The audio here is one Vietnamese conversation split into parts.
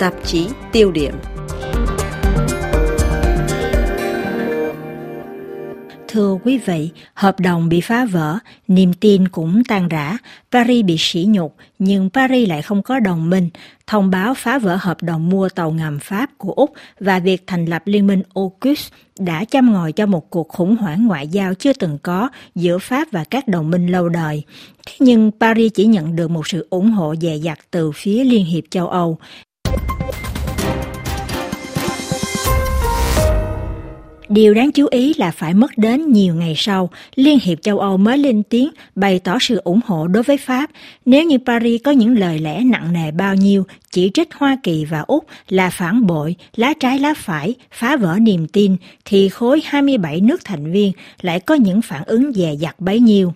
tạp chí tiêu điểm. Thưa quý vị, hợp đồng bị phá vỡ, niềm tin cũng tan rã, Paris bị sỉ nhục, nhưng Paris lại không có đồng minh. Thông báo phá vỡ hợp đồng mua tàu ngầm Pháp của Úc và việc thành lập liên minh AUKUS đã châm ngòi cho một cuộc khủng hoảng ngoại giao chưa từng có giữa Pháp và các đồng minh lâu đời. Thế nhưng Paris chỉ nhận được một sự ủng hộ dè dặt từ phía Liên hiệp châu Âu. Điều đáng chú ý là phải mất đến nhiều ngày sau, Liên hiệp châu Âu mới lên tiếng bày tỏ sự ủng hộ đối với Pháp. Nếu như Paris có những lời lẽ nặng nề bao nhiêu, chỉ trích Hoa Kỳ và Úc là phản bội, lá trái lá phải, phá vỡ niềm tin, thì khối 27 nước thành viên lại có những phản ứng dè dặt bấy nhiêu.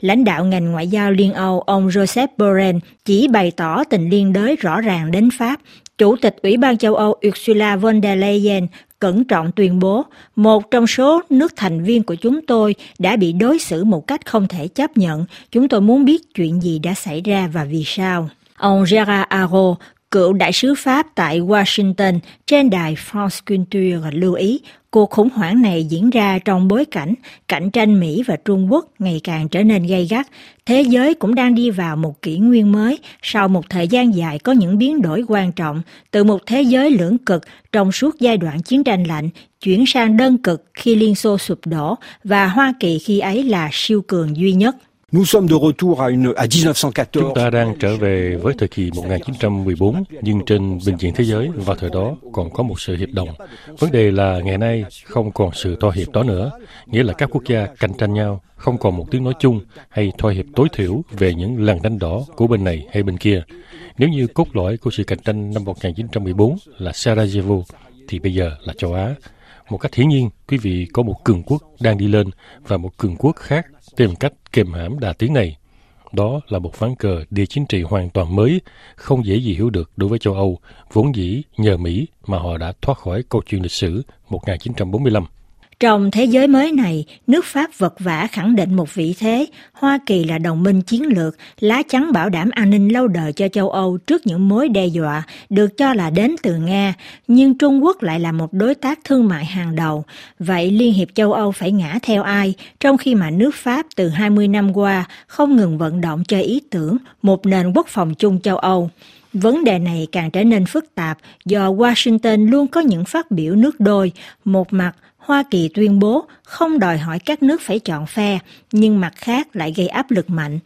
Lãnh đạo ngành ngoại giao Liên Âu ông Joseph Borrell chỉ bày tỏ tình liên đới rõ ràng đến Pháp. Chủ tịch Ủy ban châu Âu Ursula von der Leyen cẩn trọng tuyên bố một trong số nước thành viên của chúng tôi đã bị đối xử một cách không thể chấp nhận. Chúng tôi muốn biết chuyện gì đã xảy ra và vì sao. Ông Gerard Aro, cựu đại sứ Pháp tại Washington trên đài France Culture lưu ý cuộc khủng hoảng này diễn ra trong bối cảnh cạnh tranh Mỹ và Trung Quốc ngày càng trở nên gay gắt. Thế giới cũng đang đi vào một kỷ nguyên mới sau một thời gian dài có những biến đổi quan trọng, từ một thế giới lưỡng cực trong suốt giai đoạn chiến tranh lạnh chuyển sang đơn cực khi Liên Xô sụp đổ và Hoa Kỳ khi ấy là siêu cường duy nhất. Nous sommes de retour à, une, à 1914. Chúng ta đang trở về với thời kỳ 1914, nhưng trên bình diện thế giới vào thời đó còn có một sự hiệp đồng. Vấn đề là ngày nay không còn sự thỏa hiệp đó nữa, nghĩa là các quốc gia cạnh tranh nhau, không còn một tiếng nói chung hay thỏa hiệp tối thiểu về những làn đánh đỏ của bên này hay bên kia. Nếu như cốt lõi của sự cạnh tranh năm 1914 là Sarajevo, thì bây giờ là châu Á. Một cách hiển nhiên, quý vị có một cường quốc đang đi lên và một cường quốc khác tìm cách kềm hãm đà tiến này. Đó là một ván cờ địa chính trị hoàn toàn mới, không dễ gì hiểu được đối với châu Âu, vốn dĩ nhờ Mỹ mà họ đã thoát khỏi câu chuyện lịch sử 1945. Trong thế giới mới này, nước Pháp vật vả khẳng định một vị thế, Hoa Kỳ là đồng minh chiến lược, lá chắn bảo đảm an ninh lâu đời cho châu Âu trước những mối đe dọa được cho là đến từ Nga, nhưng Trung Quốc lại là một đối tác thương mại hàng đầu. Vậy Liên hiệp châu Âu phải ngã theo ai, trong khi mà nước Pháp từ 20 năm qua không ngừng vận động cho ý tưởng một nền quốc phòng chung châu Âu? Vấn đề này càng trở nên phức tạp do Washington luôn có những phát biểu nước đôi, một mặt Hoa Kỳ tuyên bố không đòi hỏi các nước phải chọn phe, nhưng mặt khác lại gây áp lực mạnh.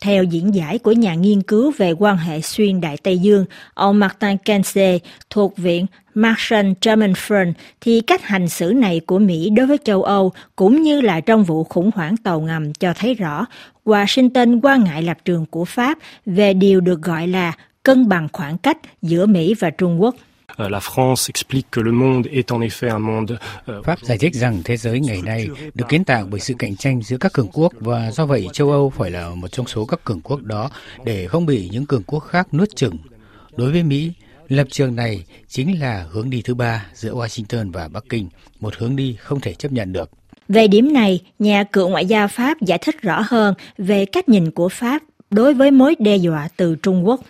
Theo diễn giải của nhà nghiên cứu về quan hệ xuyên Đại Tây Dương, ông Martin Kense thuộc Viện Marshall German Fund, thì cách hành xử này của Mỹ đối với châu Âu cũng như là trong vụ khủng hoảng tàu ngầm cho thấy rõ Washington quan ngại lập trường của Pháp về điều được gọi là cân bằng khoảng cách giữa Mỹ và Trung Quốc. Euh, la France explique que le monde est en effet un monde. Euh, Pháp giải thích rằng thế giới ngày nay được kiến tạo bởi sự cạnh tranh giữa các cường quốc và do vậy châu Âu phải là một trong số các cường quốc đó để không bị những cường quốc khác nuốt chửng. Đối với Mỹ, lập trường này chính là hướng đi thứ ba giữa Washington và Bắc Kinh, một hướng đi không thể chấp nhận được. Về điểm này, nhà cựu ngoại giao Pháp giải thích rõ hơn về cách nhìn của Pháp đối với mối đe dọa từ Trung Quốc.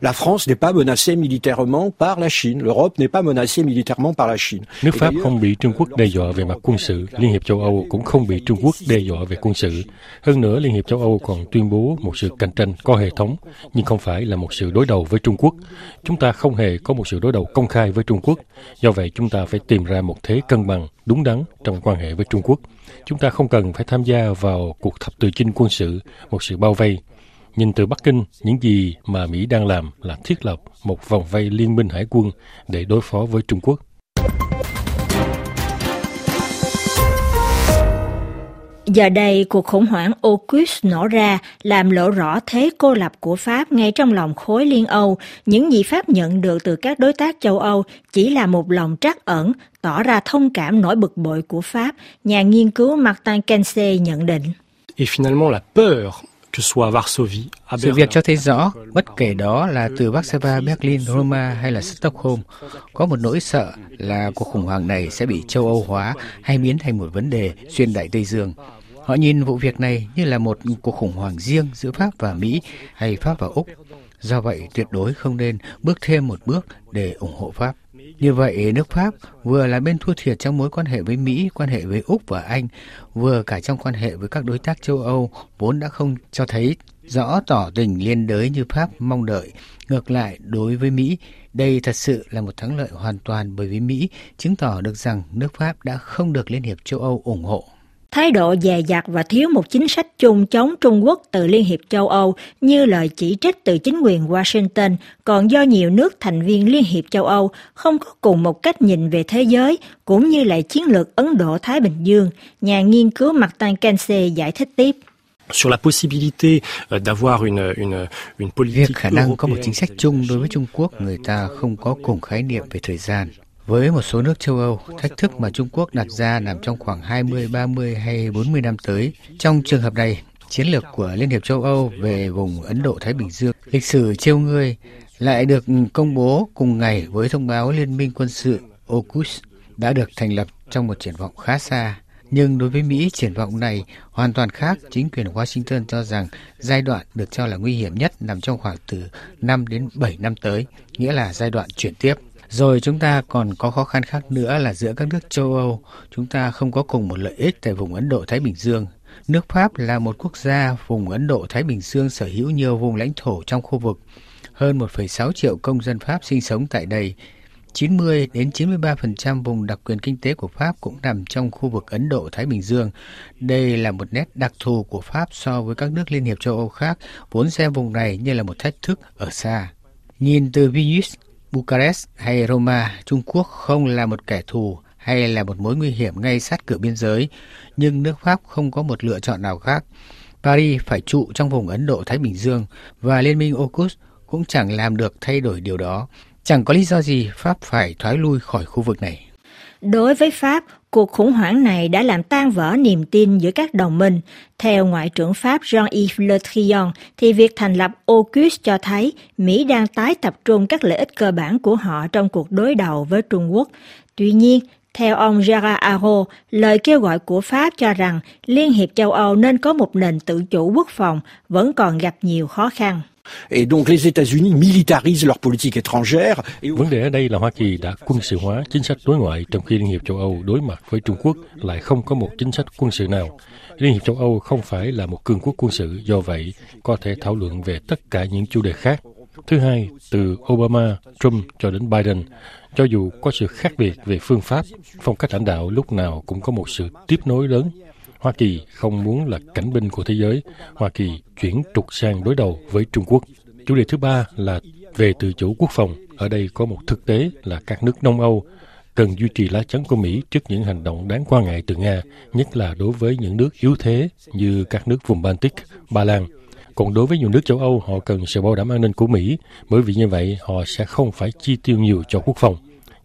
La France n'est pas menacée militairement par la Chine. L'Europe n'est pas menacée militairement par la Chine. Nước Pháp không bị Trung Quốc đe dọa về mặt quân sự, Liên hiệp châu Âu cũng không bị Trung Quốc đe dọa về quân sự. Hơn nữa, Liên hiệp châu Âu còn tuyên bố một sự cạnh tranh có hệ thống, nhưng không phải là một sự đối đầu với Trung Quốc. Chúng ta không hề có một sự đối đầu công khai với Trung Quốc. Do vậy, chúng ta phải tìm ra một thế cân bằng đúng đắn trong quan hệ với Trung Quốc. Chúng ta không cần phải tham gia vào cuộc thập tự chinh quân sự, một sự bao vây Nhìn từ Bắc Kinh, những gì mà Mỹ đang làm là thiết lập một vòng vây liên minh hải quân để đối phó với Trung Quốc. Giờ đây, cuộc khủng hoảng AUKUS nổ ra, làm lộ rõ thế cô lập của Pháp ngay trong lòng khối Liên Âu. Những gì Pháp nhận được từ các đối tác châu Âu chỉ là một lòng trắc ẩn, tỏ ra thông cảm nỗi bực bội của Pháp, nhà nghiên cứu Martin Kense nhận định. Et finalement, la peur sự việc cho thấy rõ, bất kể đó là từ Warsaw, Berlin, Roma hay là Stockholm, có một nỗi sợ là cuộc khủng hoảng này sẽ bị châu Âu hóa hay biến thành một vấn đề xuyên Đại Tây Dương. Họ nhìn vụ việc này như là một cuộc khủng hoảng riêng giữa Pháp và Mỹ hay Pháp và Úc. Do vậy, tuyệt đối không nên bước thêm một bước để ủng hộ Pháp. Như vậy, nước Pháp vừa là bên thua thiệt trong mối quan hệ với Mỹ, quan hệ với Úc và Anh, vừa cả trong quan hệ với các đối tác châu Âu vốn đã không cho thấy rõ tỏ tình liên đới như Pháp mong đợi. Ngược lại, đối với Mỹ, đây thật sự là một thắng lợi hoàn toàn bởi vì Mỹ chứng tỏ được rằng nước Pháp đã không được Liên hiệp châu Âu ủng hộ. Thái độ dè dặt và thiếu một chính sách chung chống Trung Quốc từ Liên hiệp châu Âu như lời chỉ trích từ chính quyền Washington, còn do nhiều nước thành viên Liên hiệp châu Âu không có cùng một cách nhìn về thế giới, cũng như lại chiến lược Ấn Độ-Thái Bình Dương, nhà nghiên cứu Martin Kense giải thích tiếp sur la possibilité euh, d'avoir une, une, une politique Việc khả năng có một chính sách chung đối với Trung Quốc người ta không có cùng khái niệm về thời gian. Với một số nước châu Âu, thách thức mà Trung Quốc đặt ra nằm trong khoảng 20, 30 hay 40 năm tới. Trong trường hợp này, chiến lược của Liên hiệp châu Âu về vùng Ấn Độ-Thái Bình Dương, lịch sử trêu ngươi, lại được công bố cùng ngày với thông báo Liên minh quân sự AUKUS đã được thành lập trong một triển vọng khá xa. Nhưng đối với Mỹ, triển vọng này hoàn toàn khác. Chính quyền Washington cho rằng giai đoạn được cho là nguy hiểm nhất nằm trong khoảng từ 5 đến 7 năm tới, nghĩa là giai đoạn chuyển tiếp. Rồi chúng ta còn có khó khăn khác nữa là giữa các nước châu Âu, chúng ta không có cùng một lợi ích tại vùng Ấn Độ-Thái Bình Dương. Nước Pháp là một quốc gia vùng Ấn Độ-Thái Bình Dương sở hữu nhiều vùng lãnh thổ trong khu vực. Hơn 1,6 triệu công dân Pháp sinh sống tại đây, 90 đến 93% vùng đặc quyền kinh tế của Pháp cũng nằm trong khu vực Ấn Độ-Thái Bình Dương. Đây là một nét đặc thù của Pháp so với các nước Liên hiệp châu Âu khác, vốn xem vùng này như là một thách thức ở xa. Nhìn từ Vilnius, Bucharest hay Roma, Trung Quốc không là một kẻ thù hay là một mối nguy hiểm ngay sát cửa biên giới, nhưng nước Pháp không có một lựa chọn nào khác. Paris phải trụ trong vùng Ấn Độ-Thái Bình Dương và Liên minh AUKUS cũng chẳng làm được thay đổi điều đó. Chẳng có lý do gì Pháp phải thoái lui khỏi khu vực này. Đối với Pháp, cuộc khủng hoảng này đã làm tan vỡ niềm tin giữa các đồng minh. Theo Ngoại trưởng Pháp Jean-Yves Le Drian, thì việc thành lập AUKUS cho thấy Mỹ đang tái tập trung các lợi ích cơ bản của họ trong cuộc đối đầu với Trung Quốc. Tuy nhiên, theo ông Gerard Aro, lời kêu gọi của Pháp cho rằng Liên hiệp châu Âu nên có một nền tự chủ quốc phòng vẫn còn gặp nhiều khó khăn. Et donc les États-Unis militarisent leur politique étrangère. Vấn đề ở đây là Hoa Kỳ đã quân sự hóa chính sách đối ngoại trong khi Liên hiệp châu Âu đối mặt với Trung Quốc lại không có một chính sách quân sự nào. Liên hiệp châu Âu không phải là một cường quốc quân sự, do vậy có thể thảo luận về tất cả những chủ đề khác. Thứ hai, từ Obama, Trump cho đến Biden, cho dù có sự khác biệt về phương pháp, phong cách lãnh đạo lúc nào cũng có một sự tiếp nối lớn Hoa Kỳ không muốn là cảnh binh của thế giới. Hoa Kỳ chuyển trục sang đối đầu với Trung Quốc. Chủ đề thứ ba là về tự chủ quốc phòng. Ở đây có một thực tế là các nước Đông Âu cần duy trì lá chắn của Mỹ trước những hành động đáng quan ngại từ Nga, nhất là đối với những nước yếu thế như các nước vùng Baltic, Ba Lan. Còn đối với nhiều nước châu Âu, họ cần sự bảo đảm an ninh của Mỹ, bởi vì như vậy họ sẽ không phải chi tiêu nhiều cho quốc phòng.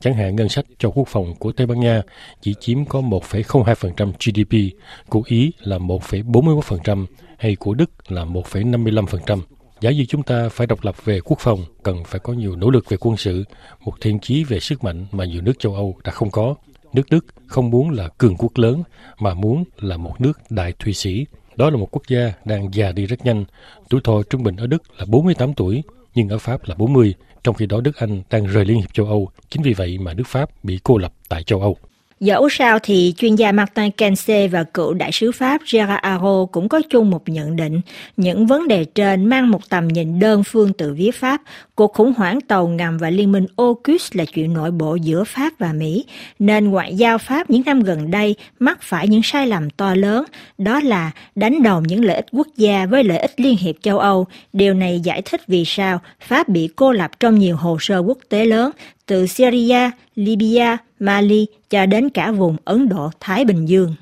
Chẳng hạn ngân sách cho quốc phòng của Tây Ban Nha chỉ chiếm có 1,02% GDP, của Ý là 1,41% hay của Đức là 1,55%. Giả như chúng ta phải độc lập về quốc phòng, cần phải có nhiều nỗ lực về quân sự, một thiên chí về sức mạnh mà nhiều nước châu Âu đã không có. Nước Đức không muốn là cường quốc lớn, mà muốn là một nước đại Thụy Sĩ. Đó là một quốc gia đang già đi rất nhanh. Tuổi thọ trung bình ở Đức là 48 tuổi, nhưng ở Pháp là 40, trong khi đó Đức Anh đang rời Liên hiệp châu Âu. Chính vì vậy mà nước Pháp bị cô lập tại châu Âu. Dẫu sao thì chuyên gia Martin Kense và cựu đại sứ Pháp Gerard Aro cũng có chung một nhận định, những vấn đề trên mang một tầm nhìn đơn phương từ phía Pháp. Cuộc khủng hoảng tàu ngầm và liên minh AUKUS là chuyện nội bộ giữa Pháp và Mỹ, nên ngoại giao Pháp những năm gần đây mắc phải những sai lầm to lớn, đó là đánh đồng những lợi ích quốc gia với lợi ích Liên hiệp châu Âu. Điều này giải thích vì sao Pháp bị cô lập trong nhiều hồ sơ quốc tế lớn, từ Syria, Libya, Mali cho đến cả vùng Ấn Độ, Thái Bình Dương.